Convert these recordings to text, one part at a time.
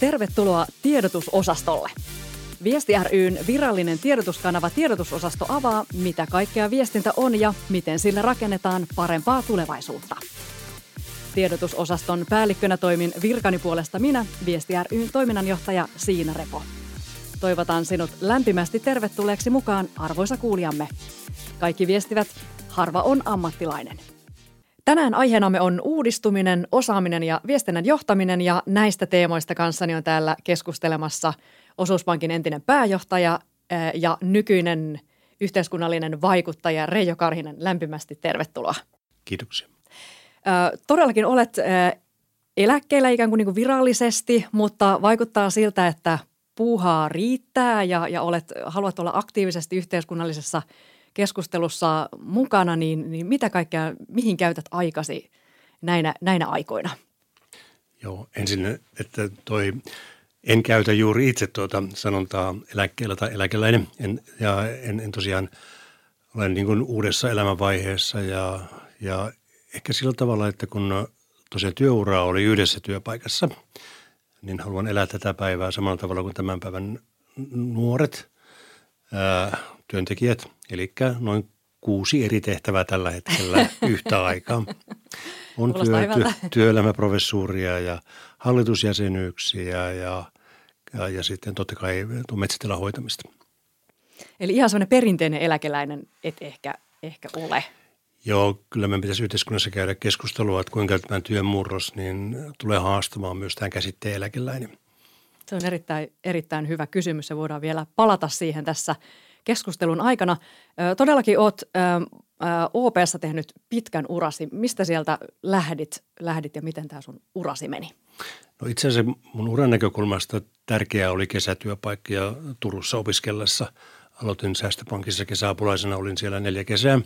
tervetuloa tiedotusosastolle. Viesti ryn virallinen tiedotuskanava Tiedotusosasto avaa, mitä kaikkea viestintä on ja miten sillä rakennetaan parempaa tulevaisuutta. Tiedotusosaston päällikkönä toimin virkani puolesta minä, Viesti ryn toiminnanjohtaja Siina Repo. Toivotan sinut lämpimästi tervetulleeksi mukaan, arvoisa kuulijamme. Kaikki viestivät, harva on ammattilainen. Tänään aiheenamme on uudistuminen, osaaminen ja viestinnän johtaminen ja näistä teemoista kanssani on täällä keskustelemassa Osuuspankin entinen pääjohtaja ja nykyinen yhteiskunnallinen vaikuttaja Reijo Karhinen. Lämpimästi tervetuloa. Kiitoksia. Todellakin olet eläkkeellä ikään kuin, niin kuin virallisesti, mutta vaikuttaa siltä, että puuhaa riittää ja, ja olet, haluat olla aktiivisesti yhteiskunnallisessa keskustelussa mukana, niin, niin mitä kaikkea, mihin käytät aikasi näinä, näinä aikoina? Joo, ensin, että toi, en käytä juuri itse tuota sanontaa eläkkeellä tai eläkeläinen. En, ja en, en tosiaan ole niin kuin uudessa elämänvaiheessa ja, ja ehkä sillä tavalla, että kun tosiaan työuraa oli yhdessä työpaikassa, niin haluan elää tätä päivää samalla tavalla kuin tämän päivän nuoret ää, työntekijät, eli noin kuusi eri tehtävää tällä hetkellä yhtä aikaa. On työ, työ, työelämäprofessuuria ja hallitusjäsenyyksiä ja, ja, ja sitten totta kai metsätilan hoitamista. Eli ihan semmoinen perinteinen eläkeläinen et ehkä, ehkä ole. Joo, kyllä me pitäisi yhteiskunnassa käydä keskustelua, että kuinka tämä työn murros niin tulee haastamaan myös tämän käsitteen eläkeläinen. Se on erittäin, erittäin hyvä kysymys ja voidaan vielä palata siihen tässä keskustelun aikana. Todellakin olet OPssa tehnyt pitkän urasi. Mistä sieltä lähdit, lähdit ja miten tämä sun urasi meni? No itse asiassa mun uran näkökulmasta tärkeää oli kesätyöpaikka ja Turussa opiskellessa. Aloitin säästöpankissa kesäapulaisena, olin siellä neljä kesää.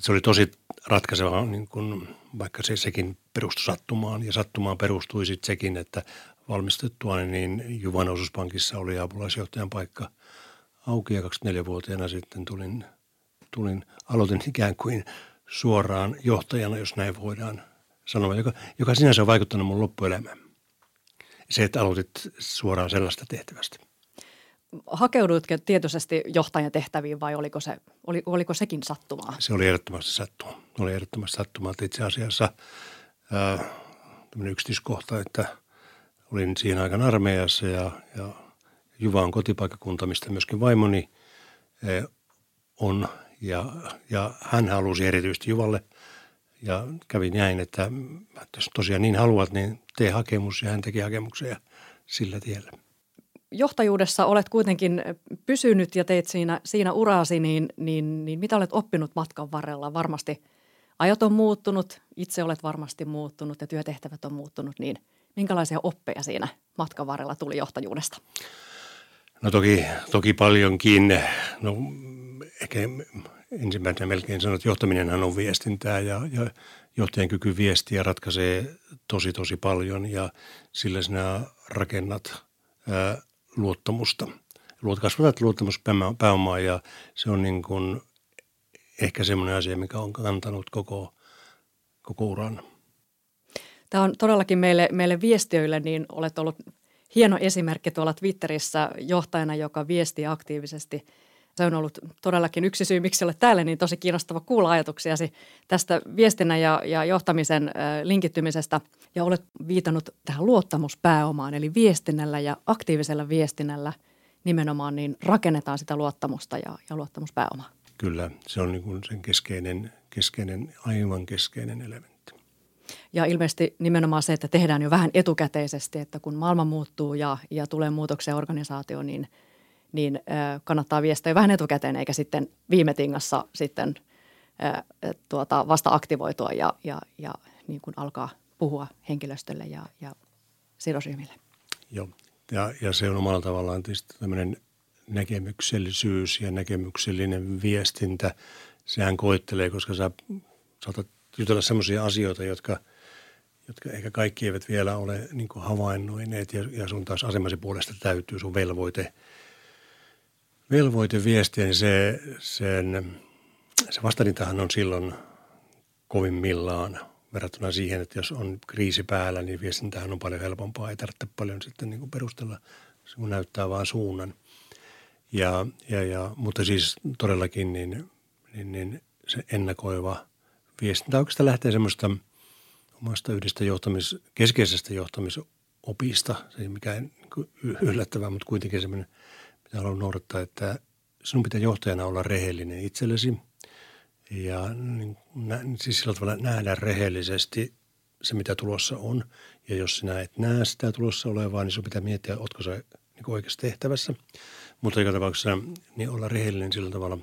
Se oli tosi ratkaiseva, niin kun, vaikka se sekin perustui sattumaan ja sattumaan perustui sitten sekin, että valmistettua niin Juvan osuuspankissa oli apulaisjohtajan paikka – auki ja 24-vuotiaana sitten tulin, tulin, aloitin ikään kuin suoraan johtajana, jos näin voidaan sanoa, joka, joka sinänsä on vaikuttanut mun loppuelämään. Se, että aloitit suoraan sellaista tehtävästä. Hakeuduitko tietoisesti johtajan tehtäviin vai oliko, se, oli, oliko sekin sattumaa? Se oli ehdottomasti sattumaa. Oli ehdottomasti sattumaa, itse asiassa ää, yksityiskohta, että olin siinä aikana armeijassa ja, ja Juva on kotipaikkakunta, mistä myöskin vaimoni eh, on ja, ja hän halusi erityisesti Juvalle ja kävi näin, että jos tosiaan niin haluat, niin tee hakemus ja hän teki hakemuksen ja sillä tiellä. Johtajuudessa olet kuitenkin pysynyt ja teit siinä, siinä uraasi, niin, niin, niin mitä olet oppinut matkan varrella? Varmasti ajat on muuttunut, itse olet varmasti muuttunut ja työtehtävät on muuttunut, niin minkälaisia oppeja siinä matkan varrella tuli johtajuudesta? No toki, toki paljonkin. No ehkä ensimmäisenä melkein sanon, että johtaminenhan on viestintää ja, ja johtajan kyky viestiä ratkaisee tosi tosi paljon ja sillä sinä rakennat ää, luottamusta. Luot, kasvatat luottamuspääomaa ja se on niin kuin ehkä semmoinen asia, mikä on kantanut koko, koko uran. Tämä on todellakin meille, meille viestiöille, niin olet ollut hieno esimerkki tuolla Twitterissä johtajana, joka viestii aktiivisesti. Se on ollut todellakin yksi syy, miksi olet täällä, niin tosi kiinnostava kuulla ajatuksiasi tästä viestinnän ja, ja johtamisen linkittymisestä. Ja olet viitannut tähän luottamuspääomaan, eli viestinnällä ja aktiivisella viestinnällä nimenomaan niin rakennetaan sitä luottamusta ja, ja luottamuspääomaa. Kyllä, se on niin kuin sen keskeinen, keskeinen, aivan keskeinen elementti. Ja ilmeisesti nimenomaan se, että tehdään jo vähän etukäteisesti, että kun maailma muuttuu ja, ja tulee muutoksia organisaatioon, niin, niin äh, kannattaa viestiä vähän etukäteen, eikä sitten viime tingassa sitten äh, tuota, vasta aktivoitua ja, ja, ja niin kuin alkaa puhua henkilöstölle ja, ja sidosryhmille. Joo, ja, ja se on omalla tavallaan tietysti tämmöinen näkemyksellisyys ja näkemyksellinen viestintä. Sehän koettelee, koska sä saatat jutella sellaisia asioita, jotka – jotka ehkä kaikki eivät vielä ole niin havainnoineet ja, ja sun taas asemasi puolesta täytyy sun velvoite, velvoite viestiä, niin se, sen, se vastarintahan on silloin kovimmillaan verrattuna siihen, että jos on kriisi päällä, niin viestintähän on paljon helpompaa. Ei tarvitse paljon sitten niin kuin perustella, kun näyttää vaan suunnan. Ja, ja, ja, mutta siis todellakin niin, niin, niin se ennakoiva viestintä oikeastaan lähtee semmoista omasta yhdestä johtamis, keskeisestä johtamisopista. Se ei mikään niin yllättävää, mutta kuitenkin semmoinen, mitä haluan noudattaa, että sinun pitää johtajana olla rehellinen itsellesi – ja niin, siis sillä tavalla nähdä rehellisesti se, mitä tulossa on. Ja jos sinä et näe sitä tulossa olevaa, niin sinun pitää miettiä, oletko se niin oikeassa tehtävässä. Mutta joka tapauksessa niin olla rehellinen sillä tavalla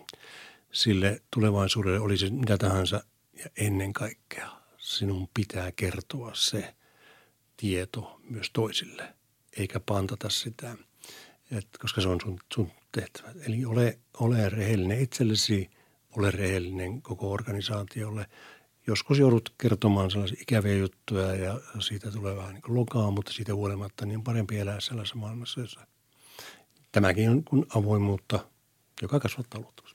sille tulevaisuudelle, olisi mitä tahansa. Ja ennen kaikkea sinun pitää kertoa se tieto myös toisille, eikä pantata sitä, et, koska se on sun, sun tehtävä. Eli ole, ole rehellinen itsellesi – ole rehellinen koko organisaatiolle. Joskus joudut kertomaan sellaisia ikäviä juttuja ja siitä tulee vähän niin lokaa, mutta siitä huolimatta niin on parempi elää sellaisessa maailmassa, jossa tämäkin on kuin avoimuutta, joka kasvattaa luottamuspääomaa.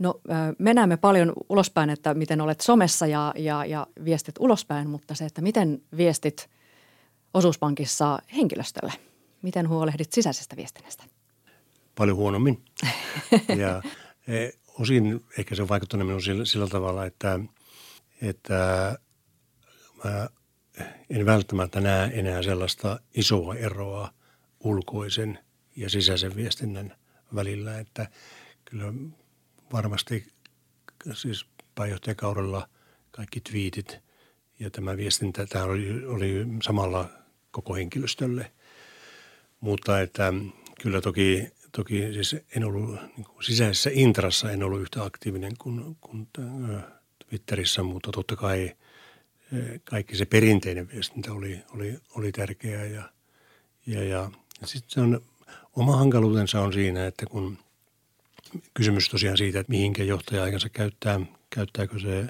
No me näemme paljon ulospäin, että miten olet somessa ja, ja, ja viestit ulospäin, mutta se, että miten viestit osuuspankissa henkilöstölle? Miten huolehdit sisäisestä viestinnästä? Paljon huonommin. ja e, osin ehkä se on vaikuttanut minun sillä, sillä tavalla, että, että mä en välttämättä näe enää sellaista isoa eroa ulkoisen ja sisäisen viestinnän välillä, että kyllä varmasti siis pääjohtajakaudella kaikki twiitit ja tämä viestintä, tämä oli, oli samalla koko henkilöstölle. Mutta että kyllä toki toki siis en ollut niin kuin sisäisessä intrassa, en ollut yhtä aktiivinen kuin, kuin Twitterissä, mutta totta kai kaikki se perinteinen viestintä oli, oli, oli tärkeää ja, ja, ja, sitten on, oma hankaluutensa on siinä, että kun kysymys tosiaan siitä, että mihinkä johtaja aikansa käyttää, käyttääkö se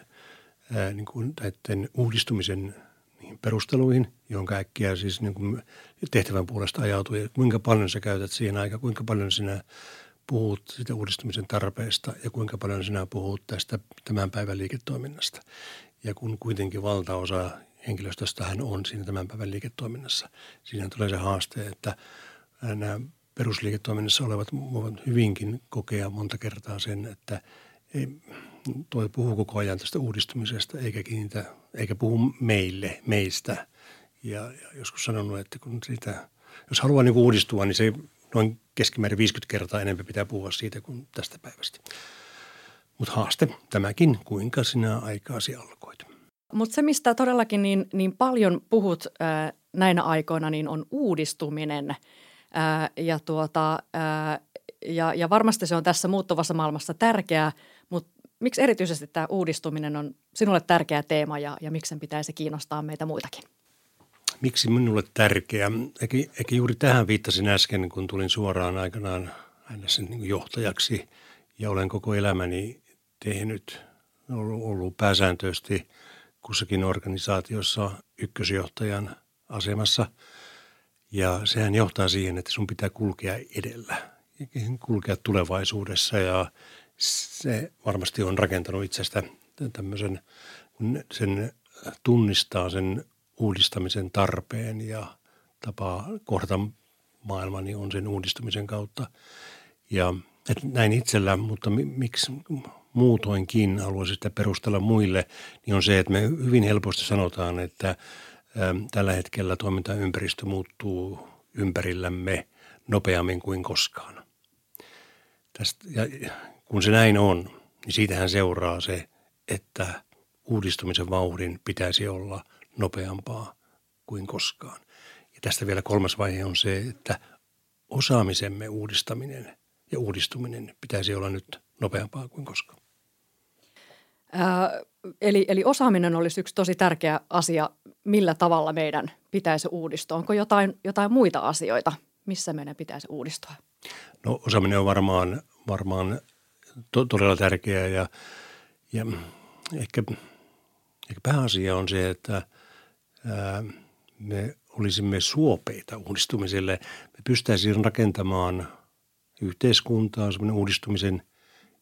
ää, niin kuin näiden uudistumisen – niihin perusteluihin, jonka äkkiä siis niin kuin tehtävän puolesta ajautuu ja kuinka paljon sä käytät siihen aikaa, kuinka paljon sinä puhut sitä uudistumisen tarpeesta ja kuinka paljon sinä puhut tästä tämän päivän liiketoiminnasta. Ja kun kuitenkin valtaosa henkilöstöstähän on siinä tämän päivän liiketoiminnassa, siinä tulee se haaste, että nämä perusliiketoiminnassa olevat voivat hyvinkin kokea monta kertaa sen, että ei, toi puhuu koko ajan tästä uudistumisesta eikä, kiinnitä, eikä puhu meille, meistä. Ja, ja joskus sanonut, että kun siitä, jos haluaa niin uudistua, niin se noin keskimäärin 50 kertaa enemmän pitää puhua siitä kuin tästä päivästä. Mutta haaste tämäkin, kuinka sinä aikaasi alkoit. Mutta se, mistä todellakin niin, niin paljon puhut ää, näinä aikoina, niin on uudistuminen. Ää, ja, tuota, ää, ja, ja varmasti se on tässä muuttuvassa maailmassa tärkeää, mutta miksi erityisesti tämä uudistuminen on sinulle tärkeä teema ja, ja miksi sen pitäisi kiinnostaa meitä muitakin? Miksi minulle tärkeä? Eikä, eikä juuri tähän viittasin äsken, kun tulin suoraan aikanaan aina sen niin johtajaksi ja olen koko elämäni tehnyt, ollut, ollut pääsääntöisesti kussakin organisaatiossa ykkösjohtajan asemassa. Ja sehän johtaa siihen, että sun pitää kulkea edellä, kulkea tulevaisuudessa ja se varmasti on rakentanut itsestä tämmöisen, kun sen tunnistaa sen uudistamisen tarpeen ja tapaa kohdata maailma, niin on sen uudistumisen kautta. Ja että näin itsellä, mutta miksi muutoinkin haluaisin sitä perustella muille, niin on se, että me hyvin helposti sanotaan, että tällä hetkellä toimintaympäristö muuttuu ympärillämme nopeammin kuin koskaan. Tästä, ja kun se näin on, niin siitähän seuraa se, että uudistumisen vauhdin pitäisi olla nopeampaa kuin koskaan. Ja tästä vielä kolmas vaihe on se, että osaamisemme uudistaminen ja uudistuminen pitäisi olla nyt nopeampaa kuin koskaan. Ää, eli, eli osaaminen olisi yksi tosi tärkeä asia, millä tavalla meidän pitäisi uudistua. Onko jotain, jotain muita asioita, missä meidän pitäisi uudistua? No osaaminen on varmaan, varmaan to, todella tärkeää ja, ja ehkä, ehkä pääasia on se, että ää, me olisimme suopeita uudistumiselle. Me pystyisimme rakentamaan yhteiskuntaa, semmoinen uudistumisen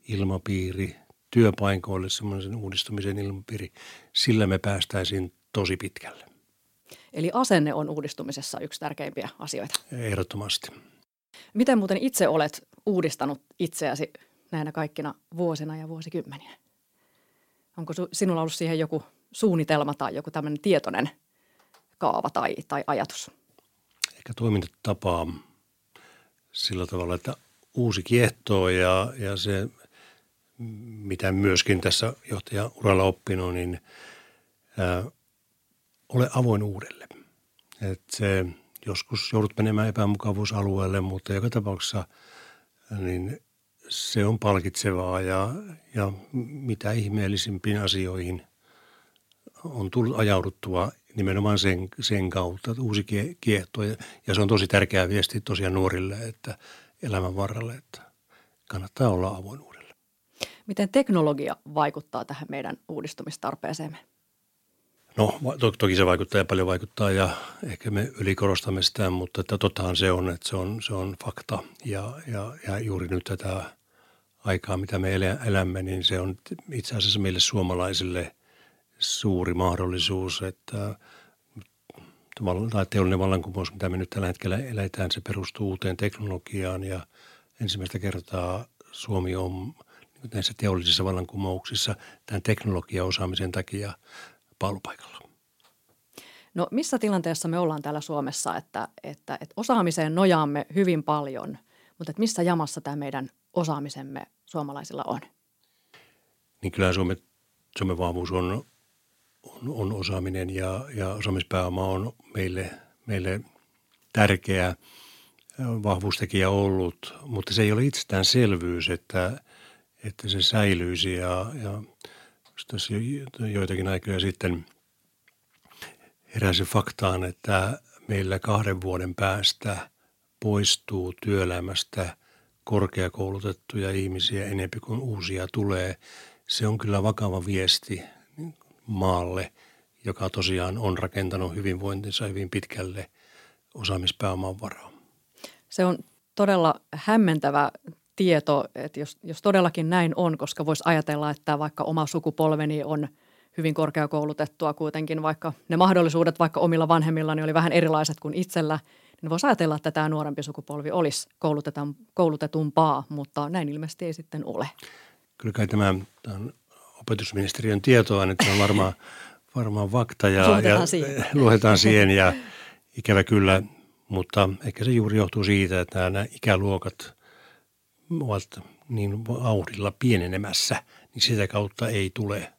ilmapiiri, työpaikoille semmoisen uudistumisen ilmapiiri, sillä me päästäisiin tosi pitkälle. Eli asenne on uudistumisessa yksi tärkeimpiä asioita. Ehdottomasti. Miten muuten itse olet uudistanut itseäsi näinä kaikkina vuosina ja vuosikymmeniä? Onko sinulla ollut siihen joku suunnitelma tai joku tämmöinen tietoinen kaava tai, tai ajatus? Ehkä toimintatapaa sillä tavalla, että uusi kiehtoo ja, ja se, mitä myöskin tässä johtajauralla oppinut, niin ole avoin uudelle. Et se, joskus joudut menemään epämukavuusalueelle, mutta joka tapauksessa niin se on palkitsevaa ja, ja mitä ihmeellisimpiin asioihin on tullut ajauduttua nimenomaan sen, sen kautta, että uusi kiehto. Ja, ja se on tosi tärkeä viesti tosiaan nuorille, että elämän varrelle, että kannattaa olla avoin uudelle. Miten teknologia vaikuttaa tähän meidän uudistumistarpeeseemme? No to, toki se vaikuttaa ja paljon vaikuttaa ja ehkä me ylikorostamme sitä, mutta että tottahan se on, että se on, se on fakta. Ja, ja, ja juuri nyt tätä aikaa, mitä me elämme, niin se on itse asiassa meille suomalaisille suuri mahdollisuus, että tai teollinen vallankumous, mitä me nyt tällä hetkellä eletään, se perustuu uuteen teknologiaan ja ensimmäistä kertaa Suomi on näissä teollisissa vallankumouksissa tämän teknologiaosaamisen takia paalupaikalla. No missä tilanteessa me ollaan täällä Suomessa, että, että, että osaamiseen nojaamme hyvin paljon, mutta että missä jamassa tämä meidän osaamisemme suomalaisilla on? Niin kyllä Suomen, Suomen vahvuus on, on, on osaaminen ja, ja osaamispääoma on meille, meille tärkeä vahvuustekijä ollut, mutta se ei ole itsestäänselvyys, että, että se säilyisi ja, ja tässä joitakin aikoja sitten heräsi faktaan, että meillä kahden vuoden päästä poistuu työelämästä korkeakoulutettuja ihmisiä enempi kuin uusia tulee. Se on kyllä vakava viesti maalle, joka tosiaan on rakentanut hyvinvointinsa hyvin pitkälle osaamispääoman varaan. Se on todella hämmentävä tieto, että jos, jos todellakin näin on, koska voisi ajatella, että vaikka oma sukupolveni on hyvin korkeakoulutettua kuitenkin, vaikka ne mahdollisuudet vaikka omilla vanhemmillani oli vähän erilaiset kuin itsellä, niin voisi ajatella, että tämä nuorempi sukupolvi olisi koulutetumpaa, mutta näin ilmeisesti ei sitten ole. Kyllä kai tämä, tämä on opetusministeriön tietoa, että on varmaan, varmaan fakta ja, ja siihen. luotetaan siihen ja ikävä kyllä, mutta ehkä se juuri johtuu siitä, että nämä ikäluokat ovat niin vauhdilla pienenemässä, niin sitä kautta ei tule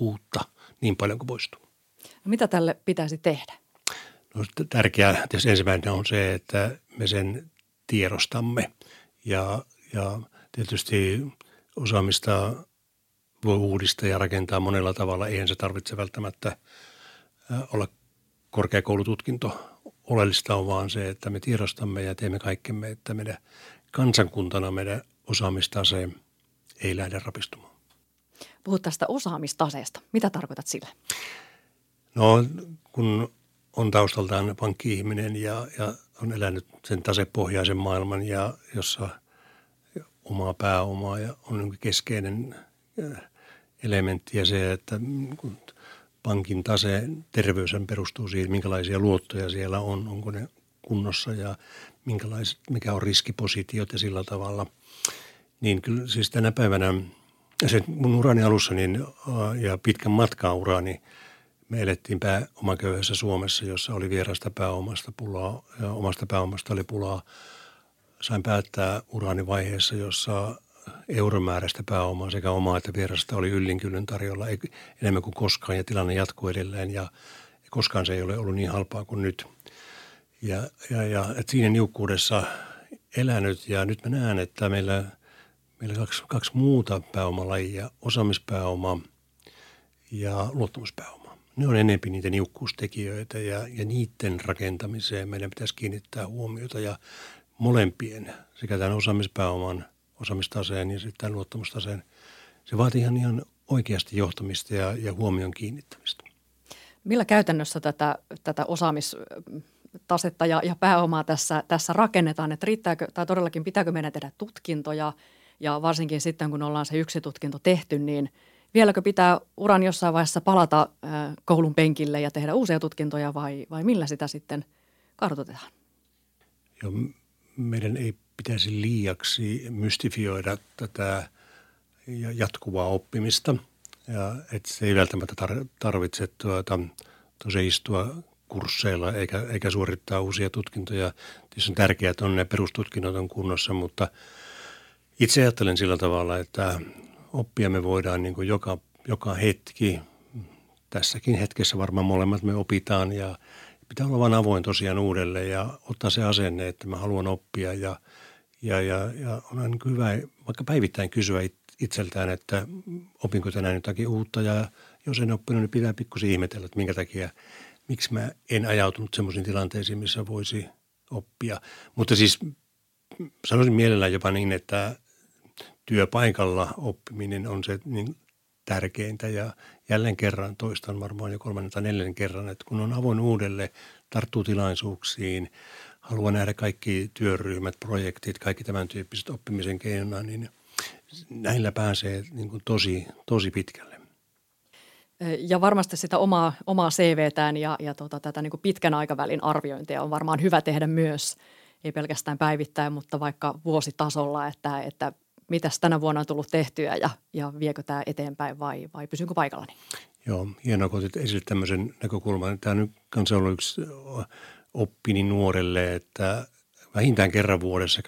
uutta niin paljon kuin poistuu. No mitä tälle pitäisi tehdä? No, tärkeää tietysti ensimmäinen on se, että me sen tiedostamme ja, ja tietysti osaamista voi uudistaa ja rakentaa monella tavalla. Eihän se tarvitse välttämättä olla korkeakoulututkinto. Oleellista on vaan se, että me tiedostamme ja teemme kaikkemme, että meidän kansankuntana meidän osaamistase ei lähde rapistumaan. Puhut tästä osaamistaseesta. Mitä tarkoitat sillä? No kun on taustaltaan pankki-ihminen ja, ja on elänyt sen tasepohjaisen maailman, ja jossa omaa pääomaa ja on keskeinen elementti ja se, että pankin tase, terveys perustuu siihen, minkälaisia luottoja siellä on, onko ne kunnossa ja minkälaiset, mikä on riskipositiot ja sillä tavalla. Niin kyllä siis tänä päivänä, se mun urani alussa niin, ja pitkän matkan urani, me elettiin pää omaköyhässä Suomessa, jossa oli vierasta pääomasta pulaa ja omasta pääomasta oli pulaa. Sain päättää urani vaiheessa, jossa euromääräistä pääomaa sekä omaa että vierasta oli yllinkyllyn tarjolla enemmän kuin koskaan ja tilanne jatkuu edelleen ja koskaan se ei ole ollut niin halpaa kuin nyt. Ja, ja, ja että siinä niukkuudessa elänyt. Ja nyt mä näen, että meillä, meillä kaksi, kaksi muuta pääomalajia, osaamispääoma ja luottamuspääoma. Ne on enemmän niitä niukkuustekijöitä ja, ja niiden rakentamiseen meidän pitäisi kiinnittää huomiota. Ja molempien, sekä tämän osaamispääoman, osaamistaseen ja sitten tämän luottamustaseen, se vaatii ihan, ihan oikeasti johtamista ja, ja huomion kiinnittämistä. Millä käytännössä tätä, tätä osaamistasetta ja, ja pääomaa tässä, tässä rakennetaan, että riittääkö tai todellakin pitääkö meidän tehdä tutkintoja Ja varsinkin sitten, kun ollaan se yksi tutkinto tehty, niin vieläkö pitää uran jossain vaiheessa palata koulun penkille ja tehdä uusia tutkintoja vai, vai millä sitä sitten kartoitetaan? Joo, meidän ei pitäisi liiaksi mystifioida tätä jatkuvaa oppimista. Ja että se ei välttämättä tarvitse tuota, tosiaan istua kursseilla eikä, eikä suorittaa uusia tutkintoja. Tietysti on tärkeää, että on ne perustutkinnot on kunnossa, mutta itse ajattelen sillä tavalla, että oppia me voidaan niin kuin joka, joka hetki, tässäkin hetkessä varmaan molemmat me opitaan ja pitää olla vain avoin tosiaan uudelleen ja ottaa se asenne, että mä haluan oppia ja, ja, ja, ja on niin hyvä vaikka päivittäin kysyä itseltään, että opinko tänään jotakin uutta ja jos en oppinut, niin pitää pikkusen ihmetellä, että minkä takia, miksi mä en ajautunut semmoisiin tilanteisiin, missä voisi oppia. Mutta siis sanoisin mielellään jopa niin, että työpaikalla oppiminen on se niin tärkeintä ja jälleen kerran toistan varmaan jo kolmannen tai neljännen kerran, että kun on avoin uudelle, tarttuu tilaisuuksiin, haluaa nähdä kaikki työryhmät, projektit, kaikki tämän tyyppiset oppimisen keinona, niin näillä pääsee niin kuin tosi, tosi pitkälle. Ja varmasti sitä omaa, omaa CVtään ja, ja tota, tätä niin kuin pitkän aikavälin arviointia on varmaan hyvä tehdä myös, ei pelkästään päivittäin, mutta vaikka vuositasolla, että, että mitäs tänä vuonna on tullut tehtyä ja, ja viekö tämä eteenpäin vai, vai pysynkö paikallani? Joo, hienoa, kun otit esille tämmöisen näkökulman. Tämä nyt kanssa ollut yksi oppini nuorelle, että vähintään kerran vuodessa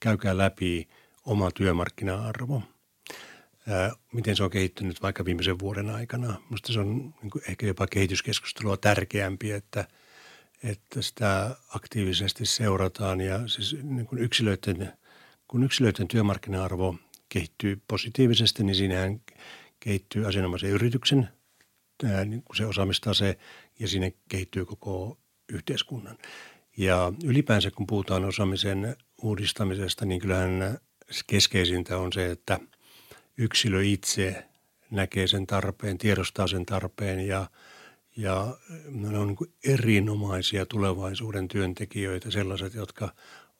käykää läpi oma työmarkkina-arvo. Miten se on kehittynyt vaikka viimeisen vuoden aikana. Minusta se on niin kuin ehkä jopa kehityskeskustelua tärkeämpi, että, että sitä aktiivisesti seurataan ja siis niin kuin yksilöiden – kun yksilöiden työmarkkina-arvo kehittyy positiivisesti, niin siinähän kehittyy asianomaisen yrityksen niin se osaamistase ja sinne kehittyy koko yhteiskunnan. Ja ylipäänsä kun puhutaan osaamisen uudistamisesta, niin kyllähän keskeisintä on se, että yksilö itse näkee sen tarpeen, tiedostaa sen tarpeen ja, ja ne on niin erinomaisia tulevaisuuden työntekijöitä, sellaiset, jotka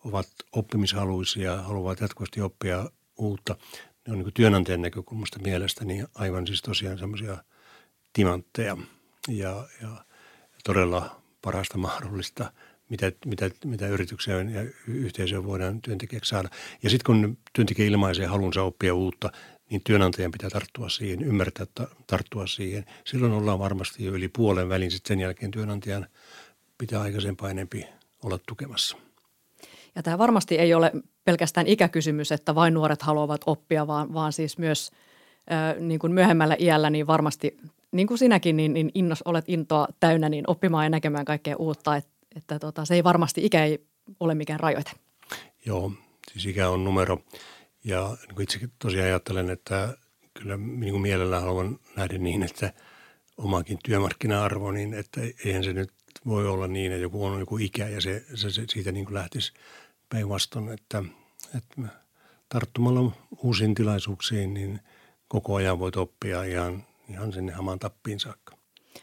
ovat oppimishaluisia, haluavat jatkuvasti oppia uutta. Ne on niin työnantajan näkökulmasta mielestäni aivan siis tosiaan semmoisia timantteja ja, ja todella parasta mahdollista, mitä, mitä, mitä yrityksiä ja yhteisöä voidaan työntekijäksi saada. Ja sitten kun työntekijä ilmaisee halunsa oppia uutta, niin työnantajan pitää tarttua siihen, ymmärtää tarttua siihen. Silloin ollaan varmasti jo yli puolen välin, sitten sen jälkeen työnantajan pitää aikaisempaa enempi olla tukemassa. Ja tämä varmasti ei ole pelkästään ikäkysymys, että vain nuoret haluavat oppia, vaan, vaan siis myös äh, niin kuin myöhemmällä iällä niin varmasti, niin kuin sinäkin, niin, niin innos, olet intoa täynnä niin oppimaan ja näkemään kaikkea uutta. Että, että tota, se ei varmasti, ikä ei ole mikään rajoite. Joo, siis ikä on numero. Ja niin itsekin tosiaan ajattelen, että kyllä niin kuin mielellään haluan nähdä niin, että omakin työmarkkina-arvo, niin että eihän se nyt voi olla niin, että joku on joku ikä ja se, se, se siitä niin kuin lähtisi – päinvastoin, että, että tarttumalla uusiin tilaisuuksiin, niin koko ajan voit oppia ihan, ihan sinne hamaan tappiin saakka.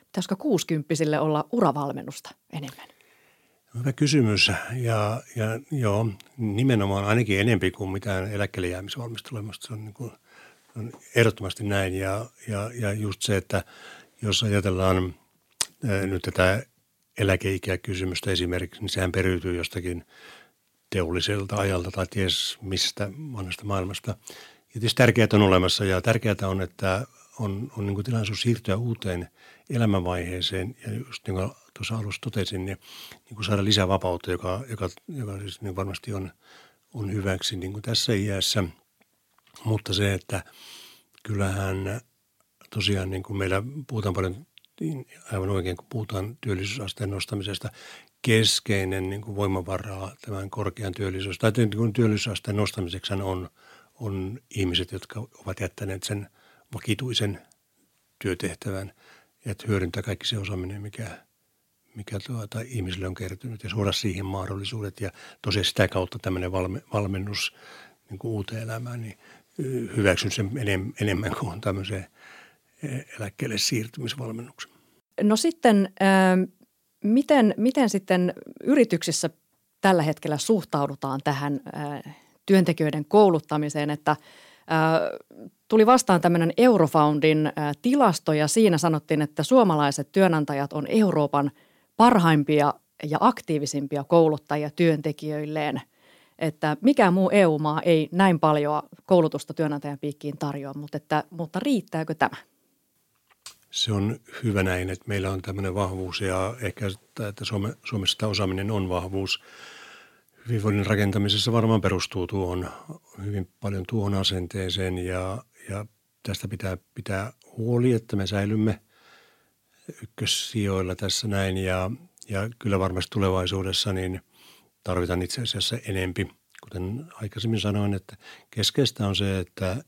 Pitäisikö kuusikymppisille olla uravalmennusta enemmän? Hyvä kysymys ja, ja joo, nimenomaan ainakin enempi kuin mitään eläkkeelle jäämisvalmistelemasta. Se on, niin kuin, on ehdottomasti näin ja, ja, ja just se, että jos ajatellaan ää, nyt tätä eläkeikäkysymystä esimerkiksi, niin sehän periytyy jostakin – teolliselta ajalta tai ties mistä vanhasta maailmasta. Ja tietysti tärkeää on olemassa ja tärkeää on, että on, on niin tilaisuus siirtyä uuteen elämänvaiheeseen ja just niin kuin tuossa alussa totesin, niin, niin kuin saada lisää vapautta, joka, joka, joka siis niin varmasti on, on hyväksi niin kuin tässä iässä. Mutta se, että kyllähän tosiaan niin kuin meillä puhutaan paljon niin aivan oikein, kun puhutaan työllisyysasteen nostamisesta, keskeinen niin kuin voimavaraa tämän korkean työllisyys, tai niin kuin työllisyysasteen nostamiseksi on, on ihmiset, jotka ovat jättäneet sen vakituisen työtehtävän, että hyödyntää kaikki se osaaminen, mikä, mikä tuota, ihmisille on kertynyt ja suoda siihen mahdollisuudet. Ja tosiaan sitä kautta tämmöinen valme, valmennus niin kuin uuteen elämään, niin hyväksyn sen enemmän kuin tämmöiseen eläkkeelle siirtymisvalmennuksen. No sitten Miten, miten sitten yrityksissä tällä hetkellä suhtaudutaan tähän työntekijöiden kouluttamiseen, että tuli vastaan tämmöinen Eurofoundin tilasto ja siinä sanottiin, että suomalaiset työnantajat on Euroopan parhaimpia ja aktiivisimpia kouluttajia työntekijöilleen. Että mikään muu EU-maa ei näin paljon koulutusta työnantajan piikkiin tarjoa, mutta, että, mutta riittääkö tämä? Se on hyvä näin, että meillä on tämmöinen vahvuus ja ehkä että Suome, Suomessa tämä osaaminen on vahvuus. Hyvinvoinnin rakentamisessa varmaan perustuu tuohon hyvin paljon tuohon asenteeseen ja, ja tästä pitää pitää huoli, että me säilymme ykkössijoilla tässä näin ja, ja kyllä varmasti tulevaisuudessa niin tarvitaan itse asiassa enempi. Kuten aikaisemmin sanoin, että keskeistä on se, että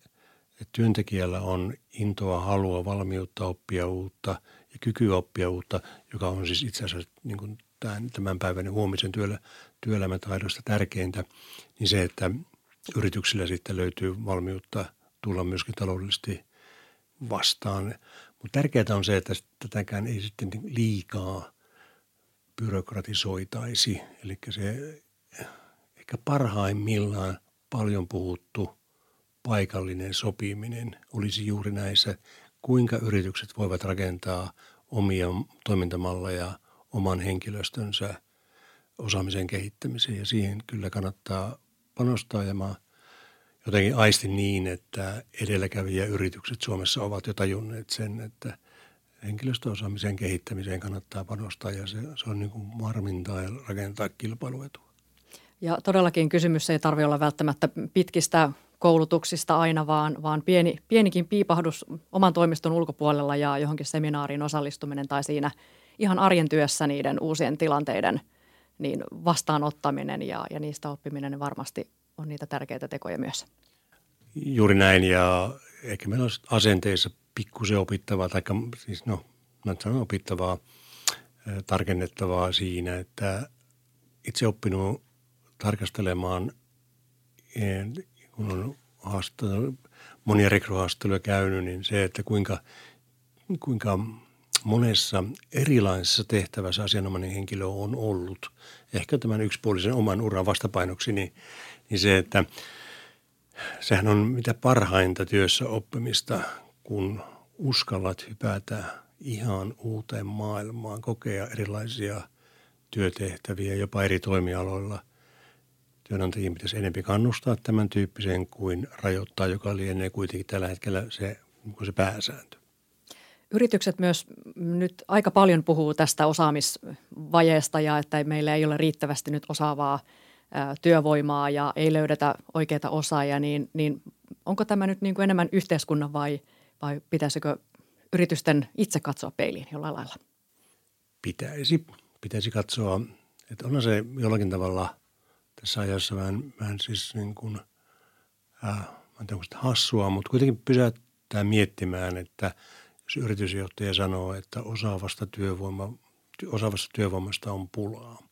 että työntekijällä on intoa, halua, valmiutta oppia uutta ja kykyä oppia uutta, joka on siis itse asiassa niin kuin tämän, tämän päivän huomisen työllä, työelämätaidosta tärkeintä, niin se, että yrityksillä sitten löytyy valmiutta tulla myöskin taloudellisesti vastaan. Mutta tärkeää on se, että tätäkään ei sitten liikaa byrokratisoitaisi. Eli se ehkä parhaimmillaan paljon puhuttu – paikallinen sopiminen olisi juuri näissä, kuinka yritykset voivat rakentaa omia toimintamalleja oman henkilöstönsä osaamisen kehittämiseen ja siihen kyllä kannattaa panostaa ja mä jotenkin aistin niin, että edelläkävijä yritykset Suomessa ovat jo tajunneet sen, että henkilöstöosaamisen kehittämiseen kannattaa panostaa ja se, se on niin kuin varmintaa ja rakentaa kilpailuetua. Ja todellakin kysymys ei tarvitse olla välttämättä pitkistä koulutuksista aina, vaan, vaan pieni, pienikin piipahdus oman toimiston ulkopuolella ja johonkin seminaariin osallistuminen tai siinä ihan arjen työssä niiden uusien tilanteiden niin vastaanottaminen ja, ja niistä oppiminen varmasti on niitä tärkeitä tekoja myös. Juuri näin ja ehkä meillä on asenteissa pikkusen opittavaa, tai siis no, mä sanon opittavaa, tarkennettavaa siinä, että itse oppinut tarkastelemaan kun on monia rekryhaastatteluja käynyt, niin se, että kuinka, kuinka monessa erilaisessa tehtävässä asianomainen henkilö on ollut. Ehkä tämän yksipuolisen oman uran vastapainoksi, niin, niin se, että sehän on mitä parhainta työssä oppimista, kun uskallat hypätä ihan uuteen maailmaan, kokea erilaisia työtehtäviä jopa eri toimialoilla – työnantajien pitäisi enemmän kannustaa tämän tyyppiseen kuin rajoittaa, joka lienee kuitenkin tällä hetkellä se, se pääsääntö. Yritykset myös nyt aika paljon puhuu tästä osaamisvajeesta ja että meillä ei ole riittävästi nyt osaavaa työvoimaa ja ei löydetä oikeita osaajia, niin, niin onko tämä nyt niin kuin enemmän yhteiskunnan vai, vai pitäisikö yritysten itse katsoa peiliin jollain lailla? Pitäisi, pitäisi katsoa, että onhan se jollakin tavalla – tässä ajassa vähän, vähän siis niin kuin, äh, en tiedä, hassua, mutta kuitenkin pysäyttää miettimään, että jos yritysjohtaja sanoo, että osaavasta, työvoima, osaavasta työvoimasta on pulaa,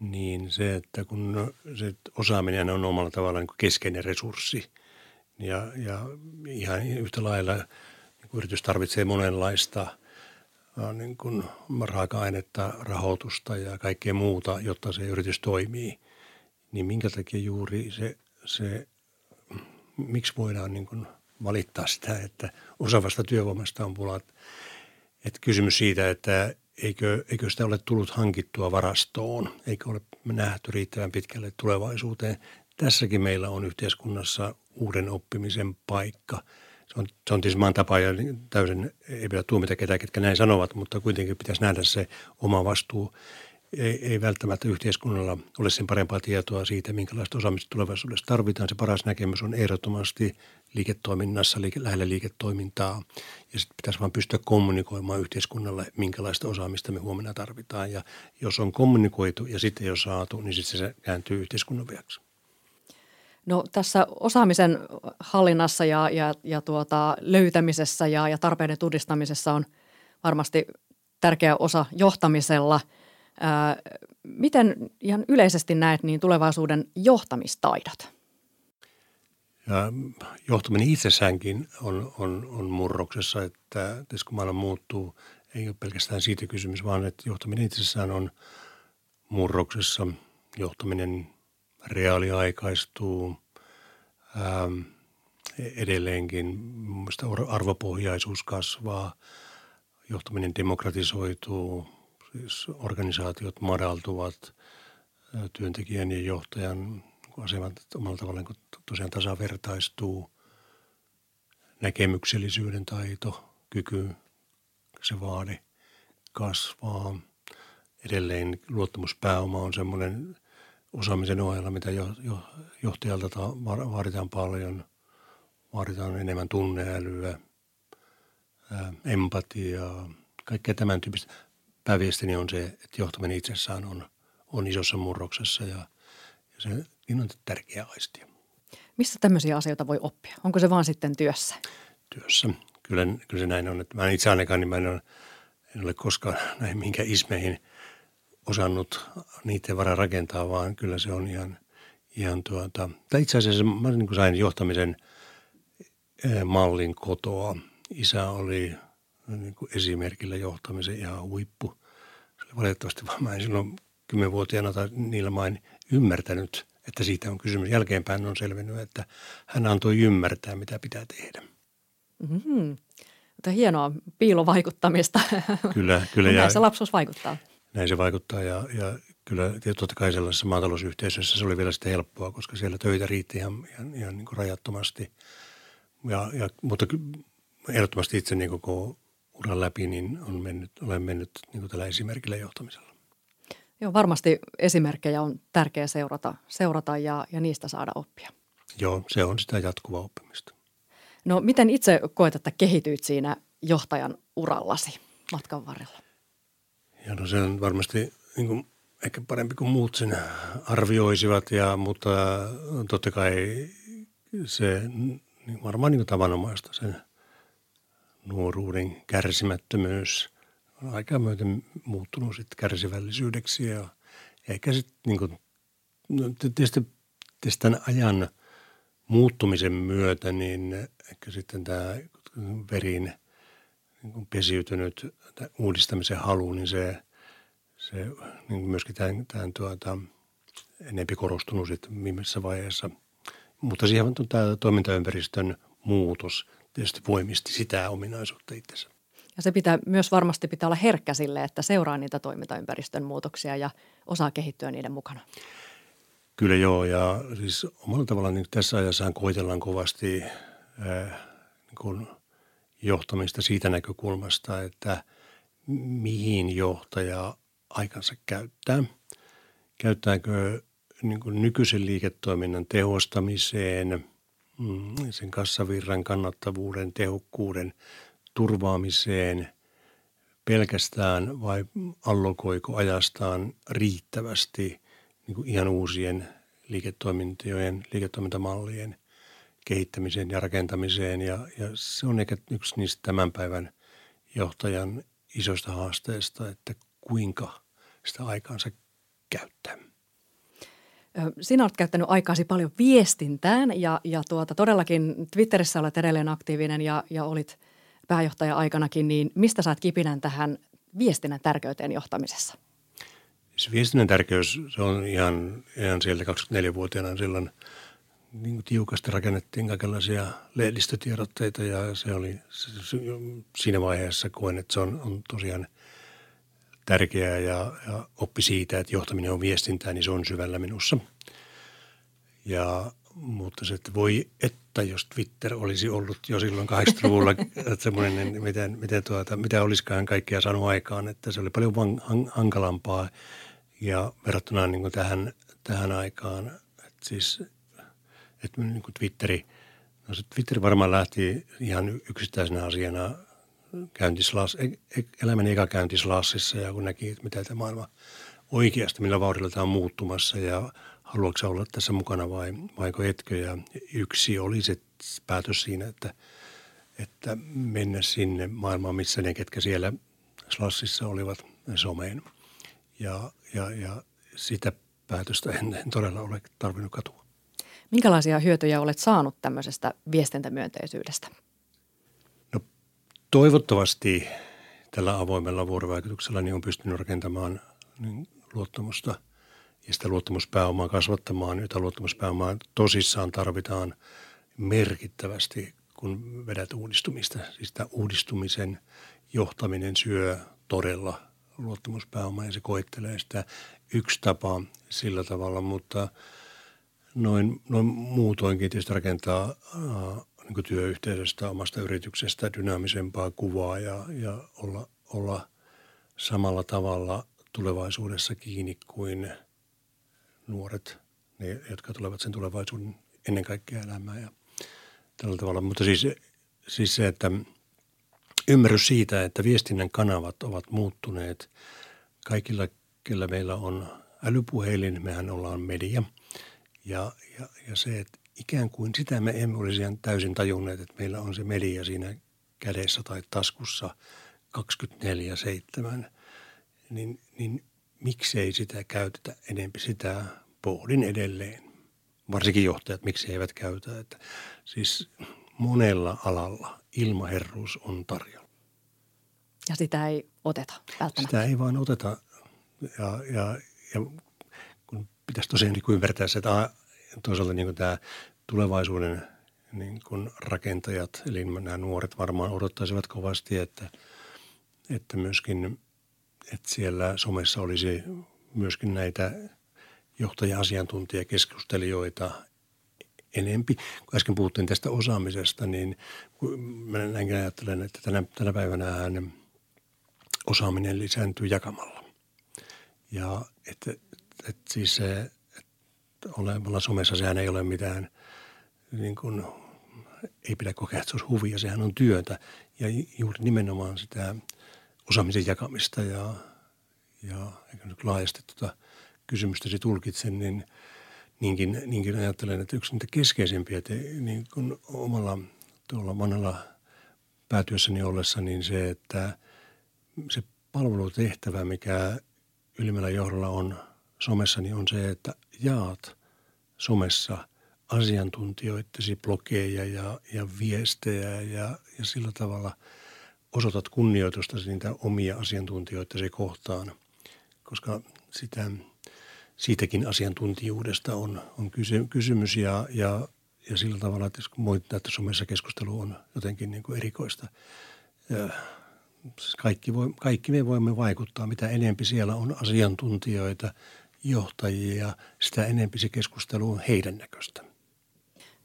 niin se, että kun se osaaminen on omalla tavallaan niin keskeinen resurssi ja, ja ihan yhtä lailla niin yritys tarvitsee monenlaista – niin kuin raaka-ainetta, rahoitusta ja kaikkea muuta, jotta se yritys toimii, niin minkä takia juuri se, se miksi voidaan niin kuin valittaa sitä, että osaavasta työvoimasta on pulat. Että kysymys siitä, että eikö, eikö sitä ole tullut hankittua varastoon, eikö ole nähty riittävän pitkälle tulevaisuuteen. Tässäkin meillä on yhteiskunnassa uuden oppimisen paikka – se on, se on tietysti maan tapa ja täysin ei pidä tuomita ketään, ketkä näin sanovat, mutta kuitenkin pitäisi nähdä se oma vastuu. Ei, ei välttämättä yhteiskunnalla ole sen parempaa tietoa siitä, minkälaista osaamista tulevaisuudessa tarvitaan. Se paras näkemys on ehdottomasti liiketoiminnassa, liike, lähellä liiketoimintaa. Ja sitten pitäisi vain pystyä kommunikoimaan yhteiskunnalle, minkälaista osaamista me huomenna tarvitaan. Ja jos on kommunikoitu ja sitten ei ole saatu, niin sitten se kääntyy yhteiskunnan viaksi. No tässä osaamisen hallinnassa ja, ja, ja tuota, löytämisessä ja, ja tarpeiden tunnistamisessa on varmasti tärkeä osa johtamisella. Ää, miten ihan yleisesti näet niin tulevaisuuden johtamistaidot? Ja johtaminen itsessäänkin on, on, on murroksessa, että kun maailma muuttuu, ei ole pelkästään siitä kysymys, vaan että johtaminen itsessään on murroksessa. Johtaminen reaaliaikaistuu. Ähm, edelleenkin mielestä arvopohjaisuus kasvaa, johtaminen demokratisoituu, siis organisaatiot madaltuvat, työntekijän ja johtajan asemat omalla tavallaan tosiaan tasavertaistuu, näkemyksellisyyden taito, kyky, se vaade kasvaa. Edelleen luottamuspääoma on semmoinen osaamisen ohella, mitä jo, jo, johtajalta vaaditaan paljon. Vaaditaan enemmän tunneälyä, ää, empatiaa, kaikkea tämän tyyppistä. Pääviestini on se, että johtaminen itsessään on, on isossa murroksessa ja se niin on tärkeä aistia. Missä tämmöisiä asioita voi oppia? Onko se vaan sitten työssä? Työssä. Kyllä, kyllä se näin on. Että mä itse ainakaan, niin mä en ole, en ole koskaan näihin minkä ismeihin – osannut niiden varaa rakentaa, vaan kyllä se on ihan, ihan tuota, tai itse asiassa mä niin sain johtamisen eh, mallin kotoa. Isä oli niin kuin esimerkillä johtamisen ihan huippu. Se oli valitettavasti vaan mä en silloin kymmenvuotiaana tai niillä main ymmärtänyt, että siitä on kysymys. Jälkeenpäin on selvinnyt, että hän antoi ymmärtää, mitä pitää tehdä. Mm-hmm. Mutta hienoa piilovaikuttamista. Kyllä, kyllä. ja se lapsuus vaikuttaa näin se vaikuttaa ja, ja kyllä totta kai sellaisessa maatalousyhteisössä se oli vielä sitten helppoa, koska siellä töitä riitti ihan, ihan, ihan niin kuin rajattomasti. Ja, ja, mutta ehdottomasti itse niin koko uran läpi niin on mennyt, olen mennyt niin kuin tällä esimerkillä johtamisella. Joo, varmasti esimerkkejä on tärkeää seurata, seurata ja, ja niistä saada oppia. Joo, se on sitä jatkuvaa oppimista. No miten itse koet, että kehityit siinä johtajan urallasi matkan varrella? Ja no se on varmasti niin kuin, ehkä parempi kuin muut sen arvioisivat, ja, mutta totta kai se niin varmaan niin kuin tavanomaista sen nuoruuden kärsimättömyys aika myöten muuttunut sitten kärsivällisyydeksi ja ehkä sitten niin kuin, no tietysti, tietysti tämän ajan muuttumisen myötä, niin ehkä sitten tämä verin – niin pesiytynyt uudistamisen halu, niin se, se niin myöskin tämän, tämän tuota, enempi korostunut sitten viimeisessä vaiheessa. Mutta siihen on tämä toimintaympäristön muutos tietysti voimisti sitä ominaisuutta itsensä. Ja se pitää myös varmasti pitää olla herkkä sille, että seuraa niitä toimintaympäristön muutoksia ja osaa kehittyä niiden mukana. Kyllä joo, ja siis omalla tavallaan niin tässä ajassa koitellaan kovasti äh, niin kuin – johtamista siitä näkökulmasta, että mihin johtaja aikansa käyttää. Käyttääkö niin kuin nykyisen liiketoiminnan tehostamiseen, mm, sen kassavirran kannattavuuden, tehokkuuden turvaamiseen pelkästään vai allokoiko ajastaan riittävästi niin kuin ihan uusien liiketoimintojen, liiketoimintamallien kehittämiseen ja rakentamiseen ja, ja se on ehkä yksi niistä tämän päivän johtajan isoista haasteista, että kuinka sitä aikaansa käyttää. Sinä olet käyttänyt aikaasi paljon viestintään ja, ja tuota, todellakin Twitterissä olet edelleen aktiivinen ja, ja olit pääjohtaja aikanakin, niin mistä saat kipinän tähän viestinnän tärkeyteen johtamisessa? Se viestinnän tärkeys, se on ihan, ihan sieltä 24-vuotiaana silloin – niin kuin tiukasti rakennettiin kaikenlaisia lehdistötiedotteita ja se oli se, siinä vaiheessa koen, että se on, on tosiaan tärkeää ja, ja oppi siitä, että johtaminen on viestintää, niin se on syvällä minussa. Ja, mutta se, että voi että jos Twitter olisi ollut jo silloin 80-luvulla, että semmoinen, niin miten, miten tuota, mitä olisikaan kaikkea saanut aikaan, että se oli paljon van, hankalampaa ja verrattuna niin kuin tähän, tähän aikaan, että siis – että niin kuin Twitteri, no se Twitter varmaan lähti ihan yksittäisenä asiana käyntislas, e, e, elämän eka käyntislassissa ja kun näki, että mitä tämä maailma oikeasti, millä vauhdilla tämä on muuttumassa ja haluatko olla tässä mukana vai vaiko etkö. Ja yksi oli se päätös siinä, että, että mennä sinne maailmaan, missä ne, ketkä siellä slassissa olivat someen. Ja, ja, ja sitä päätöstä en, en todella ole tarvinnut katua. Minkälaisia hyötyjä olet saanut tämmöisestä viestintämyönteisyydestä? No toivottavasti tällä avoimella vuorovaikutuksella niin on pystynyt rakentamaan niin luottamusta ja sitä luottamuspääomaa kasvattamaan, jota luottamuspääomaa tosissaan tarvitaan merkittävästi, kun vedät uudistumista. Siis tämä uudistumisen johtaminen syö todella luottamuspääomaa ja se koittelee sitä yksi tapa sillä tavalla, mutta noin, noin muutoinkin tietysti rakentaa äh, niin työyhteisöstä, omasta yrityksestä dynaamisempaa kuvaa ja, ja olla, olla samalla tavalla tulevaisuudessa kiinni kuin nuoret, ne, jotka tulevat sen tulevaisuuden ennen kaikkea elämään ja tällä tavalla. Mutta siis, siis se, että ymmärrys siitä, että viestinnän kanavat ovat muuttuneet kaikilla, kellä meillä on älypuhelin, mehän ollaan media. Ja, ja, ja se, että ikään kuin sitä me emme olisi ihan täysin tajunneet, että meillä on se media siinä kädessä tai taskussa 24-7, niin, niin miksei sitä käytetä enempi, sitä pohdin edelleen. Varsinkin johtajat, miksi eivät käytä. Että siis monella alalla ilmaherruus on tarjolla. Ja sitä ei oteta välttämättä. Sitä ei vaan oteta. Ja, ja, ja kun pitäisi tosiaan niin ymmärtää se, että toisaalta niin kuin tämä tulevaisuuden niin kuin rakentajat, eli nämä nuoret varmaan odottaisivat kovasti, että, että myöskin että siellä somessa olisi myöskin näitä johtaja-asiantuntijakeskustelijoita enempi. Kun äsken puhuttiin tästä osaamisesta, niin mä näinkin ajattelen, että tänä, tänä päivänä osaaminen lisääntyy jakamalla. Ja että, että siis se, että olemalla somessa sehän ei ole mitään, niin kuin, ei pidä kokea, että se olisi huvia, sehän on työtä. Ja juuri nimenomaan sitä osaamisen jakamista ja, ja nyt laajasti tuota kysymystäsi tulkitsen, niin niinkin, niinkin ajattelen, että yksi niitä keskeisimpiä, että niin kuin omalla tuolla monella päätyössäni ollessa, niin se, että se palvelutehtävä, mikä ylimmällä johdolla on somessa, niin on se, että jaat somessa asiantuntijoittesi blogeja ja, ja viestejä ja, ja sillä tavalla – osoitat kunnioitusta niitä omia asiantuntijoitasi kohtaan, koska sitä, siitäkin asiantuntijuudesta on, on kyse, kysymys ja, ja, ja sillä tavalla, että kun voit että somessa keskustelu on jotenkin niin kuin erikoista. Ja siis kaikki, voi, kaikki me voimme vaikuttaa, mitä enempi siellä on asiantuntijoita, johtajia, sitä enempi se keskustelu on heidän näköistä.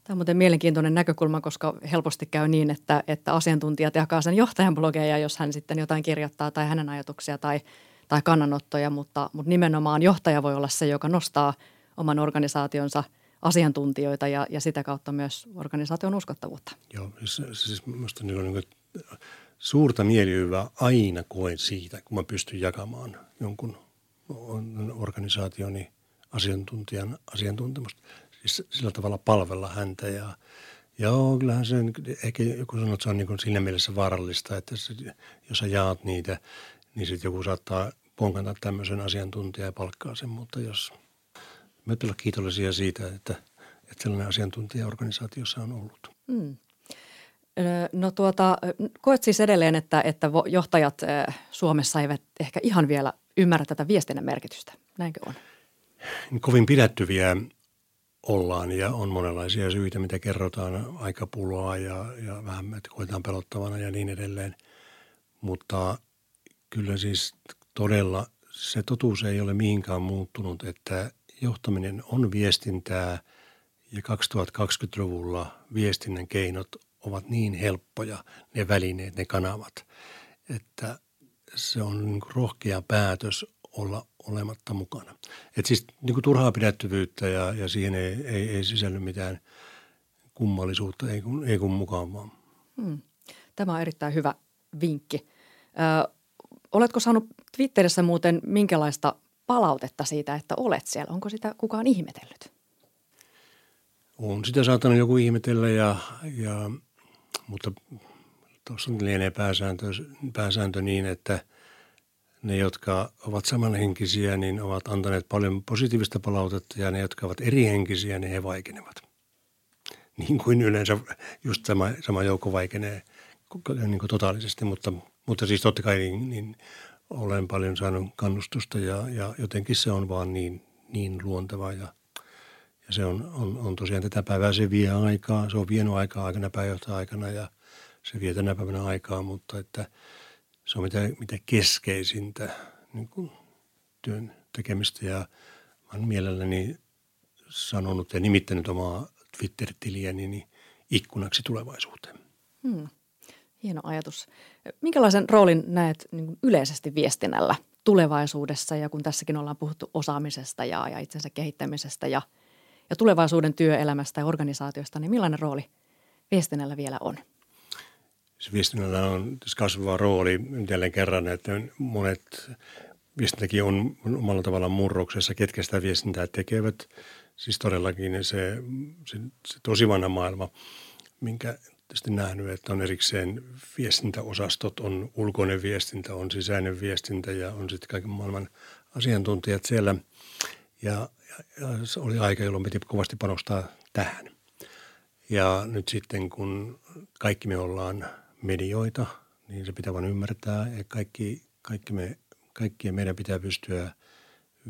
Tämä on muuten mielenkiintoinen näkökulma, koska helposti käy niin, että, että asiantuntijat jakaa sen johtajan blogeja, jos hän sitten jotain kirjoittaa tai hänen ajatuksia tai, tai kannanottoja, mutta, mutta nimenomaan johtaja voi olla se, joka nostaa oman organisaationsa asiantuntijoita ja, ja sitä kautta myös organisaation uskottavuutta. Joo, siis, minusta niin niin suurta mielihyvää aina koen siitä, kun mä pystyn jakamaan jonkun organisaationi asiantuntijan asiantuntemusta sillä tavalla palvella häntä ja Joo, kyllähän se, ehkä joku sanoo, että se on niin siinä mielessä vaarallista, että se, jos sä jaat niitä, niin sitten joku saattaa ponkata tämmöisen asiantuntijan ja palkkaa sen, mutta jos me olla kiitollisia siitä, että, että sellainen asiantuntija organisaatiossa on ollut. Mm. No tuota, koet siis edelleen, että, että johtajat Suomessa eivät ehkä ihan vielä ymmärrä tätä viestinnän merkitystä, näinkö on? Kovin pidättyviä ollaan ja on monenlaisia syitä, mitä kerrotaan, aikapuloa ja, ja vähän, että koetaan pelottavana ja niin edelleen. Mutta kyllä siis todella se totuus ei ole mihinkään muuttunut, että johtaminen on viestintää ja 2020-luvulla viestinnän keinot ovat niin helppoja, ne välineet, ne kanavat, että se on niin rohkea päätös olla olematta mukana. Et siis niin kuin turhaa pidättyvyyttä ja, ja siihen ei, ei, ei sisälly mitään kummallisuutta, ei kun, ei kun mukaan vaan. Hmm. Tämä on erittäin hyvä vinkki. Ö, oletko saanut Twitterissä muuten minkälaista palautetta siitä, että olet siellä? Onko sitä kukaan ihmetellyt? On sitä saattanut joku ihmetellä, ja, ja, mutta tuossa lienee pääsääntö, pääsääntö niin, että – ne, jotka ovat samanhenkisiä, niin ovat antaneet paljon positiivista palautetta ja ne, jotka ovat erihenkisiä, niin he vaikenevat. Niin kuin yleensä just sama, sama joukko vaikenee niin kuin totaalisesti, mutta, mutta siis totta kai niin, niin olen paljon saanut kannustusta ja, ja jotenkin se on vaan niin, niin luonteva ja, ja se on, on, on tosiaan tätä päivää, se vie aikaa, se on vienyt aikaa aikana pääjohtaja-aikana ja se vie tänä päivänä aikaa, mutta että se on mitä, mitä keskeisintä niin kuin työn tekemistä ja olen mielelläni sanonut ja nimittänyt omaa Twitter-tiliäni niin ikkunaksi tulevaisuuteen. Hmm. Hieno ajatus. Minkälaisen roolin näet niin yleisesti viestinnällä tulevaisuudessa ja kun tässäkin ollaan puhuttu osaamisesta ja, ja itsensä kehittämisestä ja, ja tulevaisuuden työelämästä ja organisaatiosta, niin millainen rooli viestinnällä vielä on? Viestinnällä on kasvava rooli jälleen kerran, että monet viestintäkin on omalla tavallaan murroksessa, ketkä sitä viestintää tekevät. Siis todellakin se, se, se tosi vanha maailma, minkä tietysti nähnyt, että on erikseen viestintäosastot, on ulkoinen viestintä, on sisäinen viestintä ja on sitten kaiken maailman asiantuntijat siellä. Ja, ja, ja se oli aika, jolloin piti kovasti panostaa tähän. Ja nyt sitten kun kaikki me ollaan medioita, niin se pitää vain ymmärtää, että kaikki, kaikki me, kaikkien meidän pitää pystyä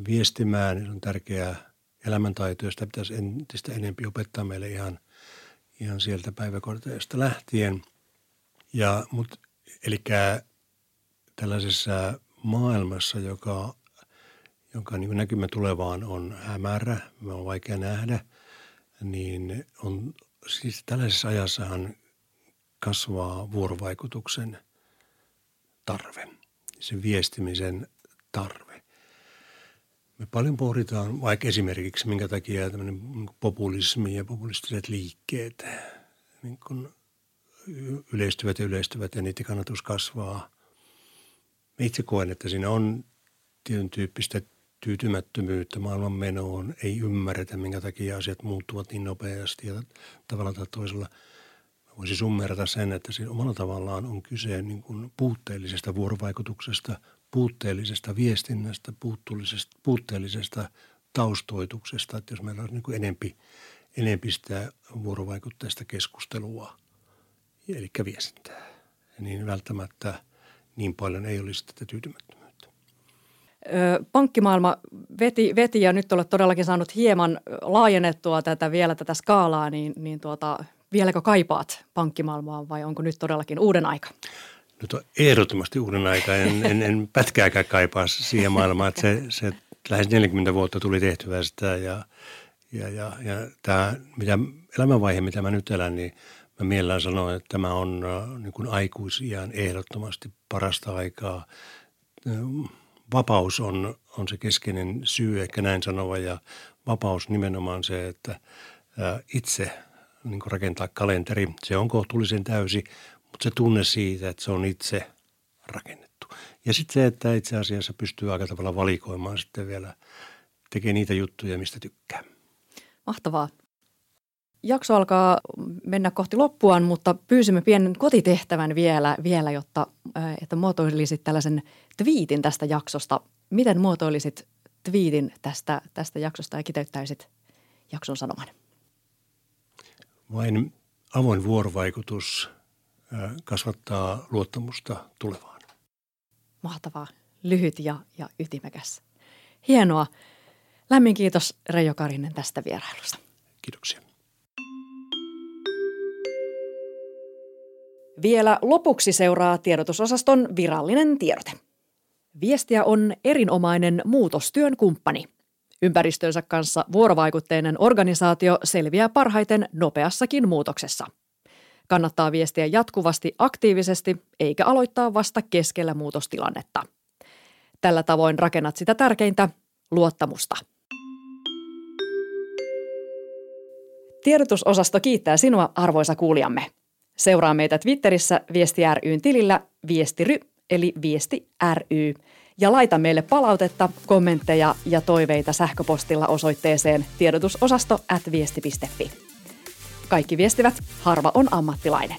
viestimään. Se on tärkeää elämäntaito, josta pitäisi entistä enemmän opettaa meille ihan – ihan sieltä päiväkorteista lähtien. Ja, mut, eli tällaisessa maailmassa, joka, jonka niin näkymä tulevaan on hämärä, me on vaikea nähdä, niin on siis tällaisessa ajassahan kasvaa vuorovaikutuksen tarve, sen viestimisen tarve. Me paljon pohditaan vaikka esimerkiksi, minkä takia tämmöinen populismi ja populistiset liikkeet niin kun yleistyvät ja yleistyvät ja niiden kannatus kasvaa. Me itse koen, että siinä on tietyn tyyppistä tyytymättömyyttä maailman menoon. Ei ymmärretä, minkä takia asiat muuttuvat niin nopeasti ja tavalla tai toisella – voisi summerata sen, että siinä omalla tavallaan on kyse niin kuin puutteellisesta vuorovaikutuksesta, puutteellisesta viestinnästä, puutteellisesta, puutteellisesta taustoituksesta, että jos meillä on niin kuin enempi, enempi sitä vuorovaikutteista keskustelua, eli viestintää, niin välttämättä niin paljon ei olisi tätä tyytymättömyyttä. Pankkimaailma veti, veti ja nyt olet todellakin saanut hieman laajennettua tätä vielä tätä skaalaa, niin, niin tuota, vieläkö kaipaat pankkimaailmaa vai onko nyt todellakin uuden aika? Nyt on ehdottomasti uuden aika. En, en, en pätkääkään kaipaa siihen maailmaan, että se, se lähes 40 vuotta tuli tehtyä sitä ja, ja, ja, ja tämä mitä, elämänvaihe, mitä mä nyt elän, niin mä mielellään sanon, että tämä on äh, niin kuin aikuisiän ehdottomasti parasta aikaa. Vapaus on, on se keskeinen syy, ehkä näin sanova, ja vapaus nimenomaan se, että äh, itse niin rakentaa kalenteri. Se on kohtuullisen täysi, mutta se tunne siitä, että se on itse rakennettu. Ja sitten se, että itse asiassa pystyy aika tavalla valikoimaan sitten vielä, tekee niitä juttuja, mistä tykkää. Mahtavaa. Jakso alkaa mennä kohti loppuaan, mutta pyysimme pienen kotitehtävän vielä, vielä jotta että muotoilisit tällaisen twiitin tästä jaksosta. Miten muotoilisit twiitin tästä, tästä jaksosta ja kiteyttäisit jakson sanoman? Vain avoin vuorovaikutus kasvattaa luottamusta tulevaan. Mahtavaa, lyhyt ja, ja ytimekäs. Hienoa. Lämmin kiitos Reijo Karinen tästä vierailusta. Kiitoksia. Vielä lopuksi seuraa tiedotusosaston virallinen tiedote. Viestiä on erinomainen muutostyön kumppani – Ympäristönsä kanssa vuorovaikutteinen organisaatio selviää parhaiten nopeassakin muutoksessa. Kannattaa viestiä jatkuvasti aktiivisesti eikä aloittaa vasta keskellä muutostilannetta. Tällä tavoin rakennat sitä tärkeintä, luottamusta. Tiedotusosasto kiittää sinua, arvoisa kuulijamme. Seuraa meitä Twitterissä Viesti ryn tilillä viestiry eli Viesti ry ja laita meille palautetta, kommentteja ja toiveita sähköpostilla osoitteeseen tiedotusosasto at viesti.fi. Kaikki viestivät, harva on ammattilainen.